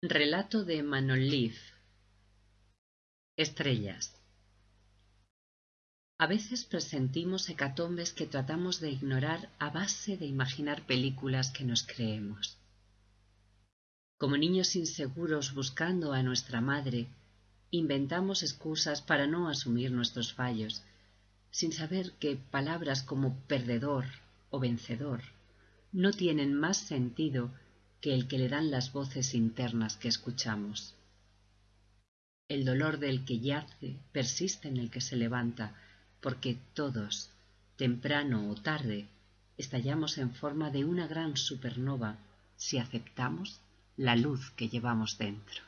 Relato de Manon Leaf Estrellas A veces presentimos hecatombes que tratamos de ignorar a base de imaginar películas que nos creemos. Como niños inseguros buscando a nuestra madre, inventamos excusas para no asumir nuestros fallos, sin saber que palabras como perdedor o vencedor no tienen más sentido que el que le dan las voces internas que escuchamos. El dolor del que yace persiste en el que se levanta, porque todos, temprano o tarde, estallamos en forma de una gran supernova si aceptamos la luz que llevamos dentro.